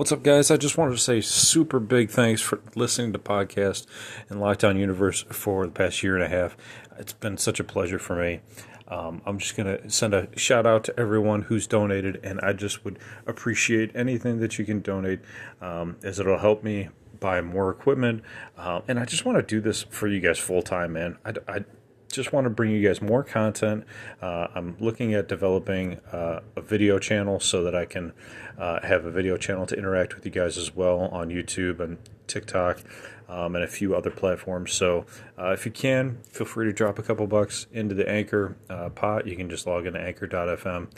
What's up, guys? I just wanted to say super big thanks for listening to podcast and Lockdown Universe for the past year and a half. It's been such a pleasure for me. Um, I'm just going to send a shout out to everyone who's donated, and I just would appreciate anything that you can donate um, as it'll help me buy more equipment. Uh, and I just want to do this for you guys full time, man. I, I just want to bring you guys more content. Uh, I'm looking at developing uh, a video channel so that I can uh, have a video channel to interact with you guys as well on YouTube and TikTok um, and a few other platforms. So uh, if you can, feel free to drop a couple bucks into the Anchor uh, pot. You can just log into anchor.fm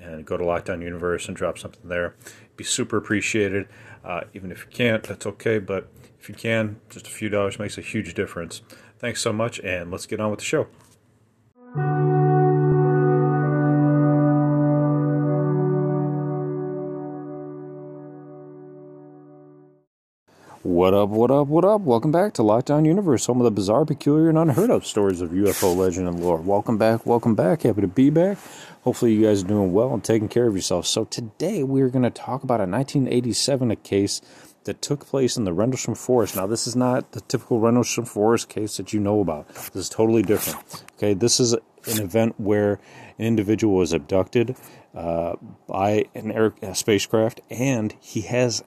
and go to Lockdown Universe and drop something there. Be super appreciated. Uh, even if you can't, that's okay. But if you can, just a few dollars makes a huge difference. Thanks so much, and let's get on with the show. What up, what up, what up? Welcome back to Lockdown Universe, home of the bizarre, peculiar, and unheard of stories of UFO legend and lore. Welcome back, welcome back. Happy to be back. Hopefully, you guys are doing well and taking care of yourselves. So, today we're going to talk about a 1987 case that took place in the Rendlesham Forest. Now, this is not the typical Rendlesham Forest case that you know about. This is totally different. Okay, this is an event where an individual was abducted uh, by an air a spacecraft, and he has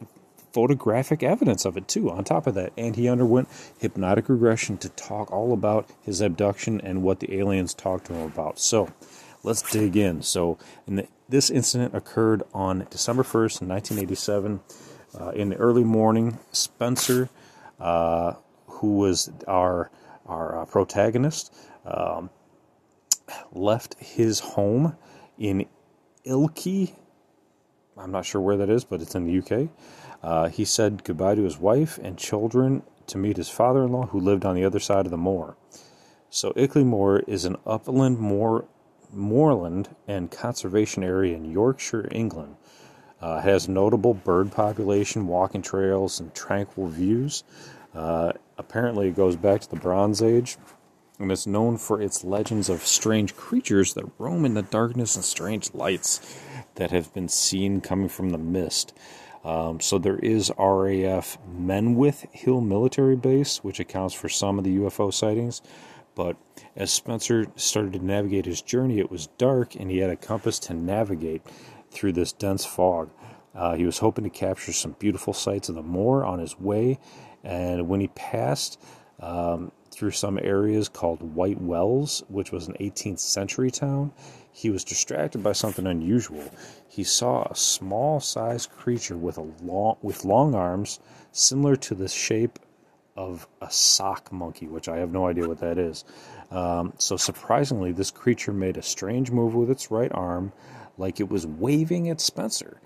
photographic evidence of it too. On top of that, and he underwent hypnotic regression to talk all about his abduction and what the aliens talked to him about. So, let's dig in. So, in the, this incident occurred on December 1st, 1987. Uh, in the early morning, Spencer, uh, who was our our uh, protagonist, um, left his home in Ilkley. I'm not sure where that is, but it's in the UK. Uh, he said goodbye to his wife and children to meet his father-in-law, who lived on the other side of the moor. So Ilkley Moor is an upland moor, moorland and conservation area in Yorkshire, England. Uh, has notable bird population, walking trails, and tranquil views. Uh, apparently, it goes back to the Bronze Age, and it's known for its legends of strange creatures that roam in the darkness and strange lights that have been seen coming from the mist. Um, so there is RAF Menwith Hill Military Base, which accounts for some of the UFO sightings. But as Spencer started to navigate his journey, it was dark and he had a compass to navigate through this dense fog. Uh, he was hoping to capture some beautiful sights of the moor on his way, and when he passed um, through some areas called White Wells, which was an 18th century town, he was distracted by something unusual. He saw a small-sized creature with a long with long arms, similar to the shape of a sock monkey, which I have no idea what that is. Um, so surprisingly, this creature made a strange move with its right arm, like it was waving at Spencer.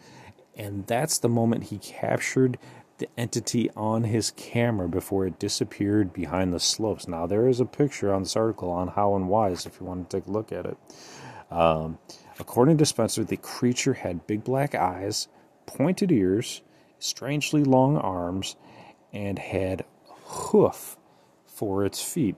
And that's the moment he captured the entity on his camera before it disappeared behind the slopes. Now, there is a picture on this article on how and why, if you want to take a look at it. Um, according to Spencer, the creature had big black eyes, pointed ears, strangely long arms, and had hoof for its feet.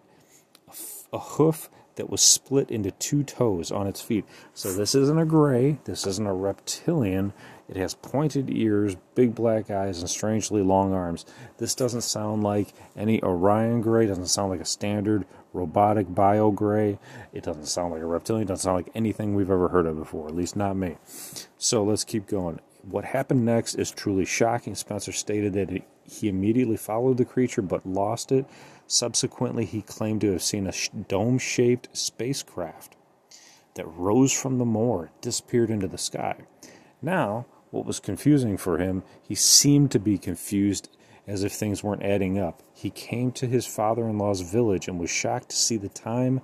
A hoof that was split into two toes on its feet. So this isn't a gray, this isn't a reptilian. It has pointed ears, big black eyes, and strangely long arms. This doesn't sound like any Orion gray, doesn't sound like a standard robotic bio gray. It doesn't sound like a reptilian, doesn't sound like anything we've ever heard of before, at least not me. So let's keep going. What happened next is truly shocking. Spencer stated that he immediately followed the creature but lost it Subsequently, he claimed to have seen a dome shaped spacecraft that rose from the moor, disappeared into the sky. Now, what was confusing for him, he seemed to be confused as if things weren't adding up. He came to his father in law's village and was shocked to see the time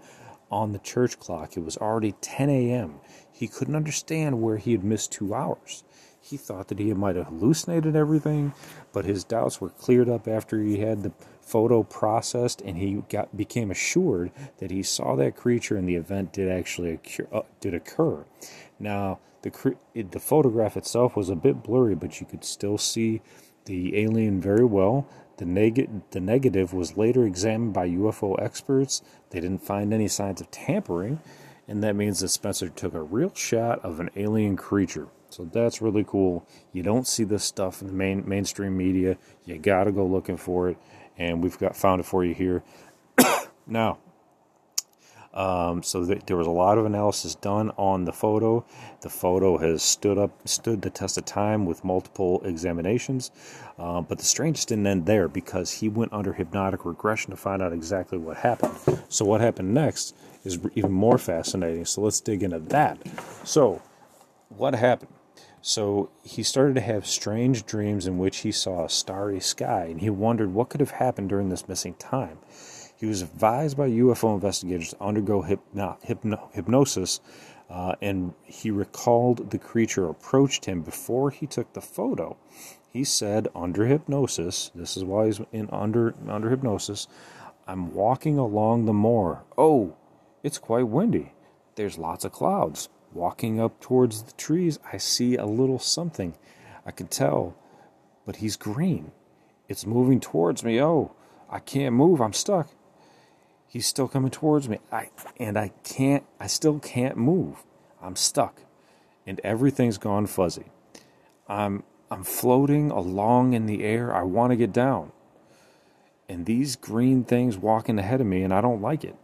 on the church clock. It was already 10 a.m. He couldn't understand where he had missed two hours. He thought that he might have hallucinated everything, but his doubts were cleared up after he had the photo processed and he got became assured that he saw that creature and the event did actually occur, uh, did occur. Now, the the photograph itself was a bit blurry, but you could still see the alien very well. The, neg- the negative was later examined by UFO experts. They didn't find any signs of tampering, and that means that Spencer took a real shot of an alien creature. So that's really cool. You don't see this stuff in the main mainstream media. You got to go looking for it, and we've got found it for you here. now, um, so th- there was a lot of analysis done on the photo. The photo has stood up, stood the test of time with multiple examinations. Uh, but the strangest didn't end there because he went under hypnotic regression to find out exactly what happened. So what happened next is even more fascinating. So let's dig into that. So what happened? So he started to have strange dreams in which he saw a starry sky, and he wondered what could have happened during this missing time. He was advised by UFO investigators to undergo hypno- hypno- hypnosis, uh, and he recalled the creature approached him before he took the photo. He said, under hypnosis, this is why he's in under under hypnosis. I'm walking along the moor. Oh, it's quite windy. There's lots of clouds. Walking up towards the trees, I see a little something. I can tell, but he's green. It's moving towards me. Oh, I can't move. I'm stuck. He's still coming towards me. I and I can't I still can't move. I'm stuck. And everything's gone fuzzy. I'm I'm floating along in the air. I want to get down. And these green things walking ahead of me and I don't like it.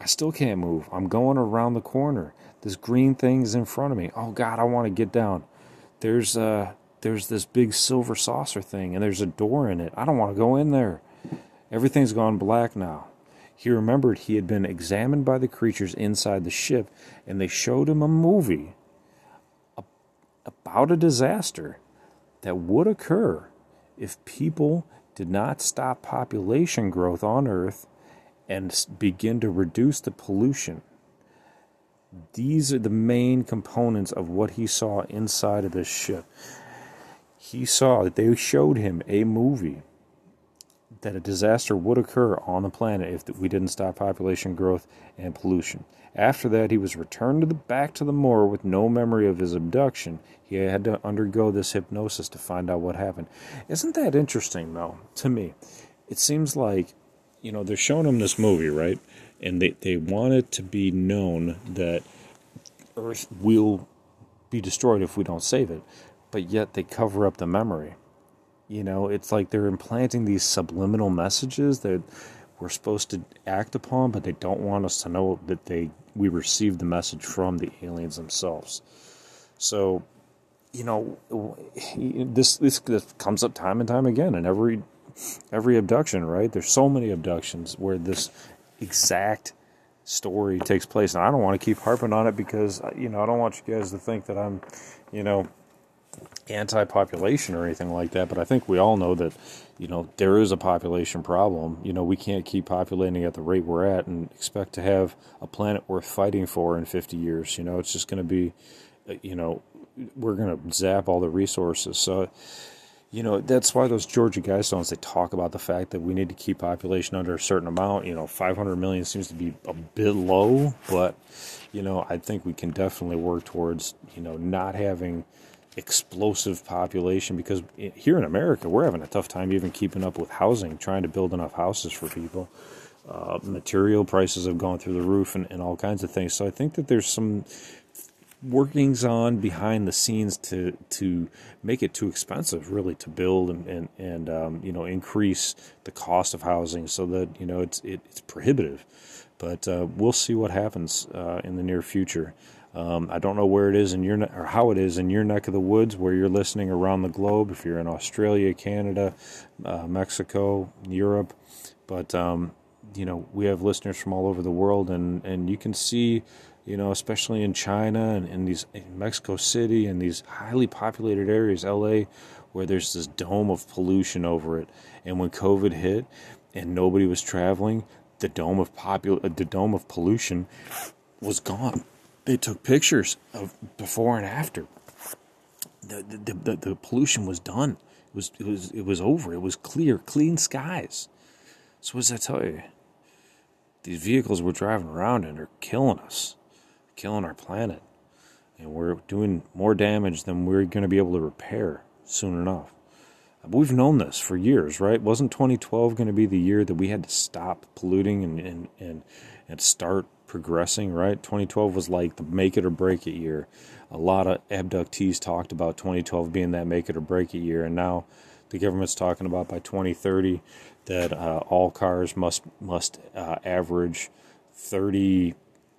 I still can't move. I'm going around the corner. This green thing is in front of me. Oh God, I want to get down. There's uh there's this big silver saucer thing and there's a door in it. I don't want to go in there. Everything's gone black now. He remembered he had been examined by the creatures inside the ship, and they showed him a movie about a disaster that would occur if people did not stop population growth on Earth and begin to reduce the pollution. These are the main components of what he saw inside of this ship. He saw that they showed him a movie that a disaster would occur on the planet if we didn't stop population growth and pollution. After that, he was returned to the back to the moor with no memory of his abduction. He had to undergo this hypnosis to find out what happened. Isn't that interesting, though? To me, it seems like you know they're showing them this movie, right? And they they want it to be known that Earth will be destroyed if we don't save it, but yet they cover up the memory. You know, it's like they're implanting these subliminal messages that we're supposed to act upon, but they don't want us to know that they we received the message from the aliens themselves. So, you know, this this, this comes up time and time again in every every abduction, right? There's so many abductions where this exact story takes place, and I don't want to keep harping on it because you know I don't want you guys to think that I'm, you know, anti-population or anything like that, but I think we all know that you know there is a population problem. You know, we can't keep populating at the rate we're at and expect to have a planet worth fighting for in 50 years. You know, it's just going to be, uh, you know, we're going to zap all the resources. So, you know, that's why those Georgia Guidestones they talk about the fact that we need to keep population under a certain amount. You know, 500 million seems to be a bit low, but you know, I think we can definitely work towards you know not having explosive population because here in America, we're having a tough time even keeping up with housing, trying to build enough houses for people. Uh, material prices have gone through the roof and, and all kinds of things. So I think that there's some workings on behind the scenes to to make it too expensive really to build and and, and um, you know increase the cost of housing so that you know it's it, it's prohibitive. But uh, we'll see what happens uh, in the near future. Um, I don't know where it is in your or how it is in your neck of the woods where you're listening around the globe. If you're in Australia, Canada, uh, Mexico, Europe, but um, you know we have listeners from all over the world, and and you can see, you know, especially in China and in these in Mexico City and these highly populated areas, L.A., where there's this dome of pollution over it. And when COVID hit and nobody was traveling, the dome of popul- uh, the dome of pollution was gone they took pictures of before and after. The, the, the, the, pollution was done. It was, it was, it was over. It was clear, clean skies. So what does that tell you? These vehicles we're driving around in are killing us, killing our planet. And we're doing more damage than we're going to be able to repair soon enough. But we've known this for years, right? Wasn't 2012 going to be the year that we had to stop polluting and and and, and start progressing, right? 2012 was like the make it or break it year. A lot of abductees talked about 2012 being that make it or break it year, and now the government's talking about by 2030 that uh, all cars must must uh, average 30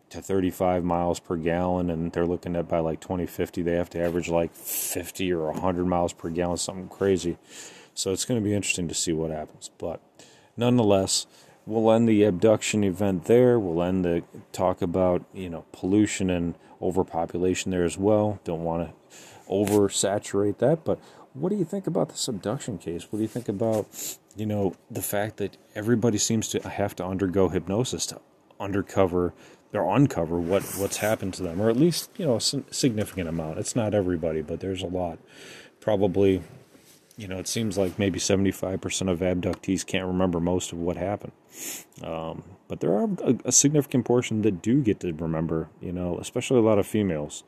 to 35 miles per gallon, and they're looking at by like 2050 they have to average like 50 or 100 miles per gallon, something crazy. So it's going to be interesting to see what happens. But nonetheless, we'll end the abduction event there. We'll end the talk about you know pollution and overpopulation there as well. Don't want to oversaturate that, but what do you think about the abduction case? What do you think about you know the fact that everybody seems to have to undergo hypnosis to undercover or uncover what what's happened to them, or at least you know a significant amount. It's not everybody, but there's a lot. Probably, you know, it seems like maybe 75% of abductees can't remember most of what happened. Um, but there are a, a, significant portion that do get to remember, you know, especially a lot of females.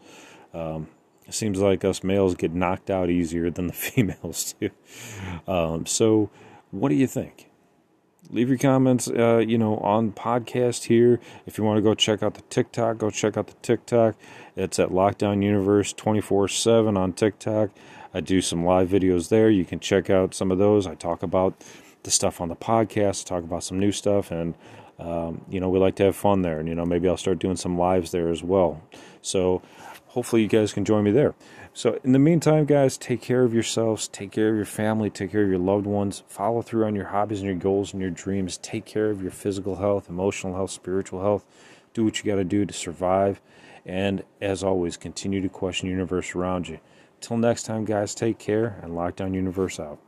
Um, it seems like us males get knocked out easier than the females do. Um, so, what do you think? Leave your comments, uh, you know, on podcast here. If you want to go check out the TikTok, go check out the TikTok. It's at Lockdown Universe 24 7 on TikTok. I do some live videos there. You can check out some of those. I talk about the stuff on the podcast, talk about some new stuff, and, um, you know, we like to have fun there. And, you know, maybe I'll start doing some lives there as well. So hopefully you guys can join me there. So, in the meantime, guys, take care of yourselves, take care of your family, take care of your loved ones, follow through on your hobbies and your goals and your dreams, take care of your physical health, emotional health, spiritual health. Do what you got to do to survive. And as always, continue to question the universe around you. Till next time, guys, take care and Lockdown Universe out.